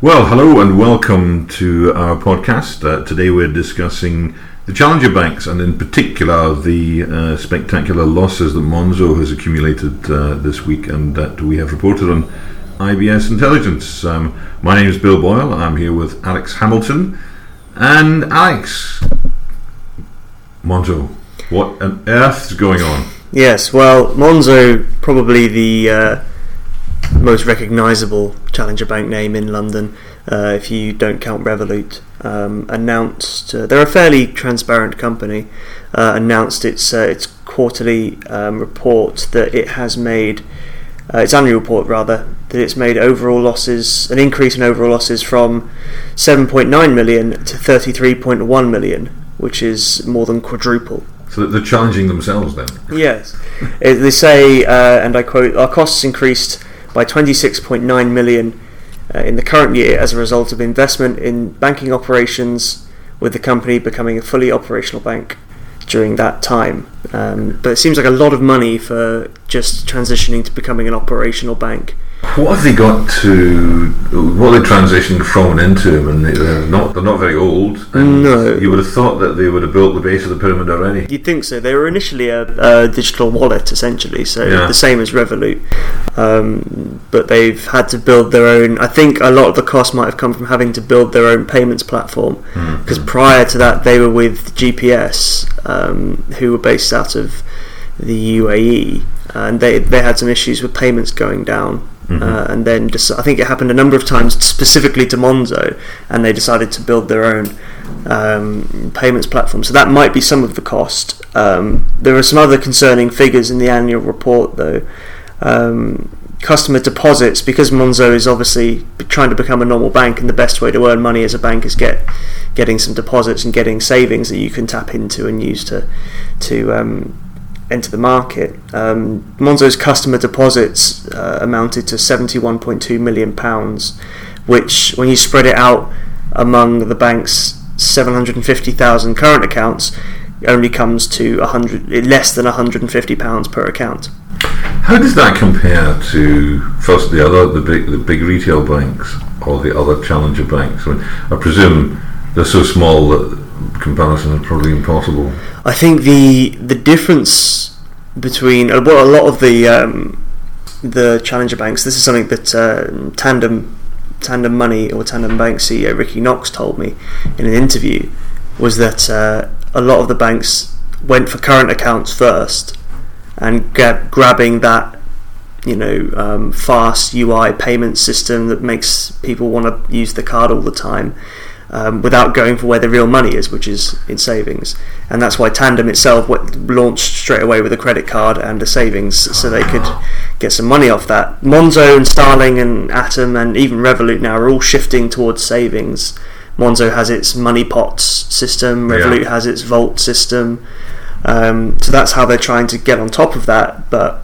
Well, hello and welcome to our podcast. Uh, today we're discussing the challenger banks and, in particular, the uh, spectacular losses that Monzo has accumulated uh, this week and that we have reported on IBS Intelligence. Um, my name is Bill Boyle. I'm here with Alex Hamilton. And Alex, Monzo, what on earth is going on? Yes, well, Monzo probably the uh, most recognisable challenger bank name in London, uh, if you don't count Revolut, um, announced uh, they're a fairly transparent company. Uh, announced its uh, its quarterly um, report that it has made uh, its annual report rather that it's made overall losses an increase in overall losses from 7.9 million to 33.1 million, which is more than quadruple. So they're challenging themselves then? Yes. They say, uh, and I quote, our costs increased by 26.9 million uh, in the current year as a result of investment in banking operations, with the company becoming a fully operational bank during that time. Um, but it seems like a lot of money for just transitioning to becoming an operational bank. What have they got to? What they transitioned from and into? And they're not they're not very old. And No. you would have thought that they would have built the base of the pyramid already. You'd think so. They were initially a, a digital wallet, essentially, so Yeah. the same as Revolut. Um, but they've had to build their own. I think a lot of the cost might have come from having to build their own payments platform. Because prior to that, they were with GPS, um, who were based out of the UAE, and they they had some issues with payments going down. Uh, and then just, I think it happened a number of times specifically to Monzo, and they decided to build their own um, payments platform. So that might be some of the cost. Um, there are some other concerning figures in the annual report, though. Um, customer deposits, because Monzo is obviously trying to become a normal bank, and the best way to earn money as a bank is get getting some deposits and getting savings that you can tap into and use to to um, enter the market. Um, Monzo's customer deposits uh, amounted to 71.2 million pounds, which, when you spread it out among the bank's 750,000 current accounts, only comes to 100 less than 150 pounds per account. How does that compare to first the other the big the big retail banks or the other challenger banks? I, mean, I presume they're so small that comparison is probably impossible. I think the the difference between uh, well, a lot of the um, the challenger banks. This is something that uh, Tandem Tandem Money or Tandem Bank CEO Ricky Knox told me in an interview was that uh, a lot of the banks went for current accounts first and gra- grabbing that you know um, fast UI payment system that makes people want to use the card all the time um, without going for where the real money is, which is in savings. And that's why Tandem itself launched straight away with a credit card and a savings, so they could get some money off that. Monzo and Starling and Atom and even Revolut now are all shifting towards savings. Monzo has its money pots system. Revolut Yeah. has its Vault system. Um, so that's how they're trying to get on top of that. But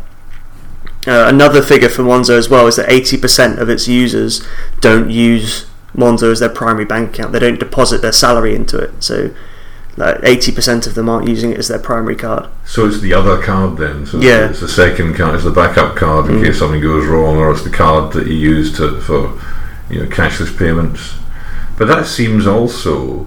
uh, another figure for Monzo as well is that 80% of its users don't use Monzo as their primary bank account. They don't deposit their salary into it. So like 80% of them aren't using it as their primary card. So it's the other card then. So Yeah. it's the second card. It's the backup card in case something goes wrong, or it's the card that you use to for you know cashless payments. But that seems also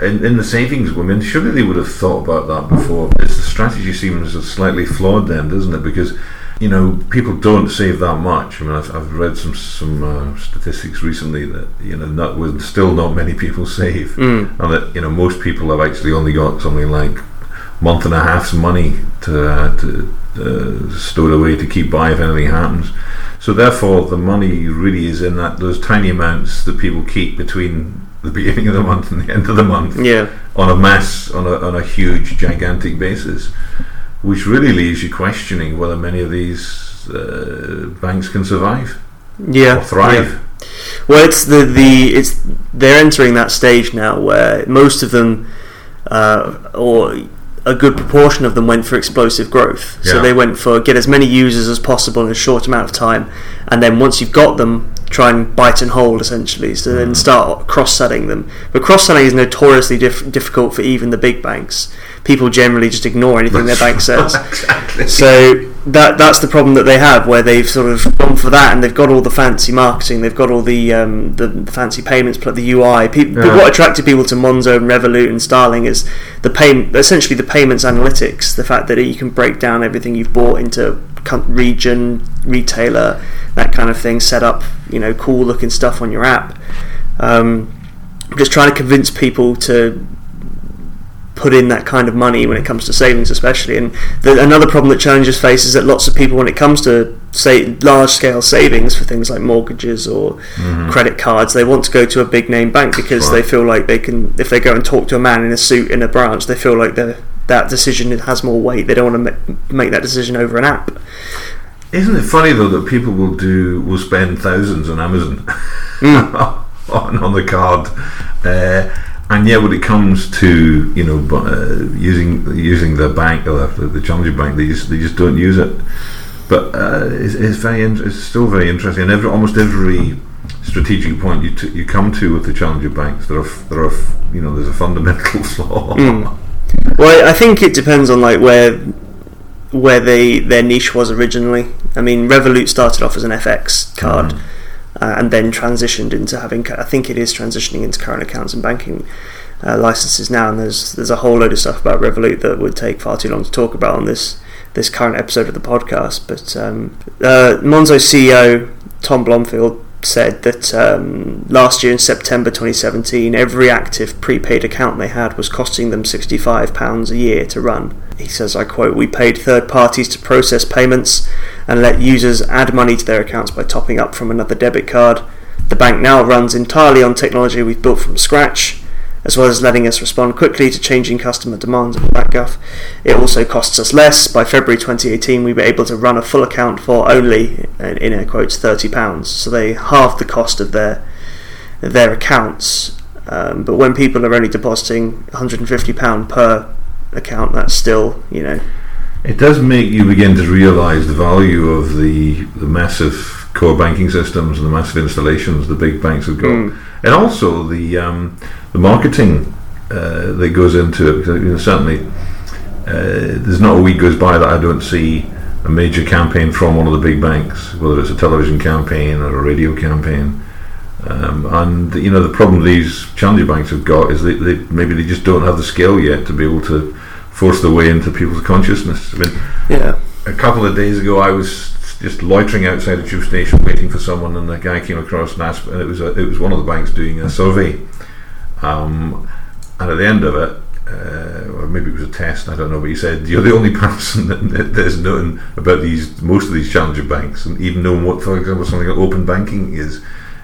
in, in the savings women. Surely they would have thought about that before. It's the strategy seems slightly flawed then, doesn't it? Because you know people don't save that much. I mean, I've, I've read some some uh, statistics recently that you know not with still not many people save, and that you know most people have actually only got something like month and a half's money to, uh, to uh, stowed away to keep by if anything happens. So therefore, the money really is in that those tiny amounts that people keep between the beginning of the month and the end of the month Yeah. on a mass, on a, on a huge, gigantic basis, which really leaves you questioning whether many of these uh, banks can survive Yeah. or thrive. Well, it's the the it's they're entering that stage now where most of them, uh, or a good proportion of them, went for explosive growth. So they went for get as many users as possible in a short amount of time, and then once you've got them, try and bite and hold essentially. So then mm. start cross selling them. But cross selling is notoriously diff- difficult for even the big banks. People generally just ignore anything their bank says. exactly. So that that's the problem that they have, where they've sort of gone for that, and they've got all the fancy marketing, they've got all the um, the, the fancy payments, the UI. Pe- Yeah. What attracted people to Monzo and Revolut and Starling is the pay, essentially the payments analytics, the fact that you can break down everything you've bought into region, retailer, that kind of thing. Set up, you know, cool looking stuff on your app. Um, just trying to convince people to put in that kind of money when it comes to savings, especially. And the, another problem that challenges face is that lots of people, when it comes to say large scale savings for things like mortgages or credit cards, they want to go to a big name bank because Sure. they feel like they can. If they go and talk to a man in a suit in a branch, they feel like that decision has more weight. They don't want to ma- make that decision over an app. Isn't it funny though that people will do will spend thousands on Amazon on, on the card, uh, and yet when it comes to you know uh, using using the bank or the, the Challenger Bank, they just they just don't use it. But uh, it's, it's very in- it's still very interesting. And every almost every strategic point you t- you come to with the Challenger banks, there are f- there are f- you know there's a fundamental flaw. Mm. Well, I think it depends on like where where they their niche was originally. I mean, Revolut started off as an FX card, Mm. Uh, and then transitioned into having. I think it is transitioning into current accounts and banking uh, licenses now. And there's there's a whole load of stuff about Revolut that would take far too long to talk about on this this current episode of the podcast. But um, uh, Monzo CEO Tom Blomfield said that um, last year in September 2017, every active prepaid account they had was costing them £65 a year to run. He says, I quote, We paid third parties to process payments and let users add money to their accounts by topping up from another debit card. The bank now runs entirely on technology we've built from scratch, as well as letting us respond quickly to changing customer demands and that guff. It also costs us less. By February 2018, we were able to run a full account for only, in air quotes, £30. So they halved the cost of their their accounts. Um, but when people are only depositing £150 per account, that's still, you know, It does make you begin to realise the value of the the massive core banking systems and the massive installations the big banks have got, Mm. and also the um, the marketing uh, that goes into it. Because, you know, certainly, uh, there's not a week goes by that I don't see a major campaign from one of the big banks, whether it's a television campaign or a radio campaign. Um, and you know the problem these challenger banks have got is they, they maybe they just don't have the skill yet to be able to force their way into people's consciousness. I mean, yeah. a couple of days ago, I was just loitering outside a tube station waiting for someone, and the guy came across and asked, and it was a, it was one of the banks doing a survey, um, and at the end of it. Uh, or maybe it was a test, I don't know. But he said you're the only person that, that that's known about these most of these challenger banks, and even knowing what, for example, something like open banking is.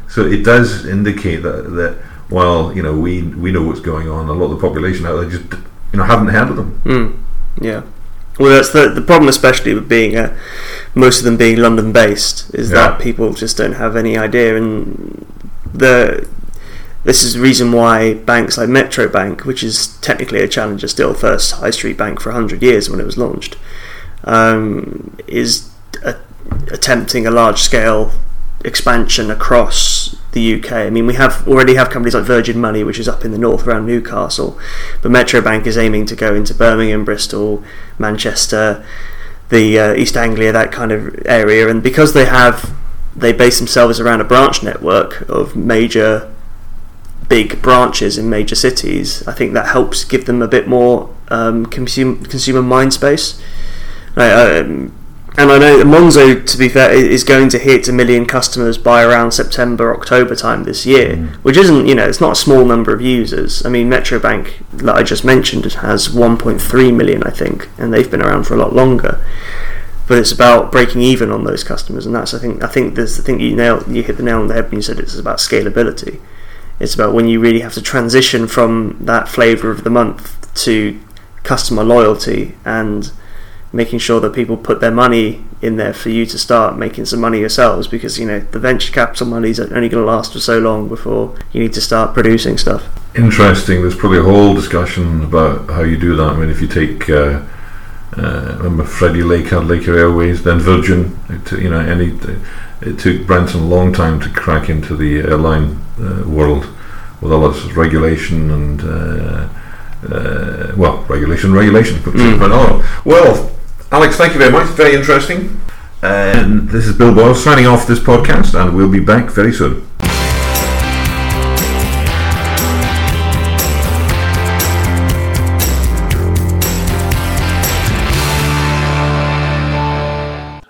So it does indicate that that while you know we we know what's going on, a lot of the population out there just you know haven't heard of them. Mm, yeah. Well, that's the the problem, especially with being uh, most of them being London based, is Yeah. that people just don't have any idea, and the this is the reason why banks like Metro Bank, which is technically a challenger still, first high street bank for hundred years when it was launched, um, is a, attempting a large scale expansion across the UK. I mean, we have already have companies like Virgin Money, which is up in the north around Newcastle, but Metro Bank is aiming to go into Birmingham, Bristol, Manchester, the uh, East Anglia, that kind of area, and because they have they base themselves around a branch network of major big branches in major cities. I think that helps give them a bit more um, consumer consumer mind space. Uh, um, and I know Monzo, to be fair, is going to hit a million customers by around September, October time this year, mm. which isn't, you know, it's not a small number of users. I mean, Metro Bank, that I just mentioned, has 1.3 million, I think, and they've been around for a lot longer. But it's about breaking even on those customers, and that's I think I think there's the thing you nail you hit the nail on the head when you said it's about scalability. It's about when you really have to transition from that flavour of the month to customer loyalty and making sure that people put their money in there for you to start making some money yourselves because you know the venture capital money is only going to last for so long before you need to start producing stuff. Interesting. There's probably a whole discussion about how you do that. I mean, if you take, uh, uh, remember Freddie Laker, Laker Airways, then Virgin. It, you know, any. It took Branson a long time to crack into the airline uh, world with all its regulation and. Uh, uh, well, regulation, regulation. But, Mm. but oh, well, Alex, thank you very much. Very interesting. And this is Bill Boyle signing off this podcast, and we'll be back very soon.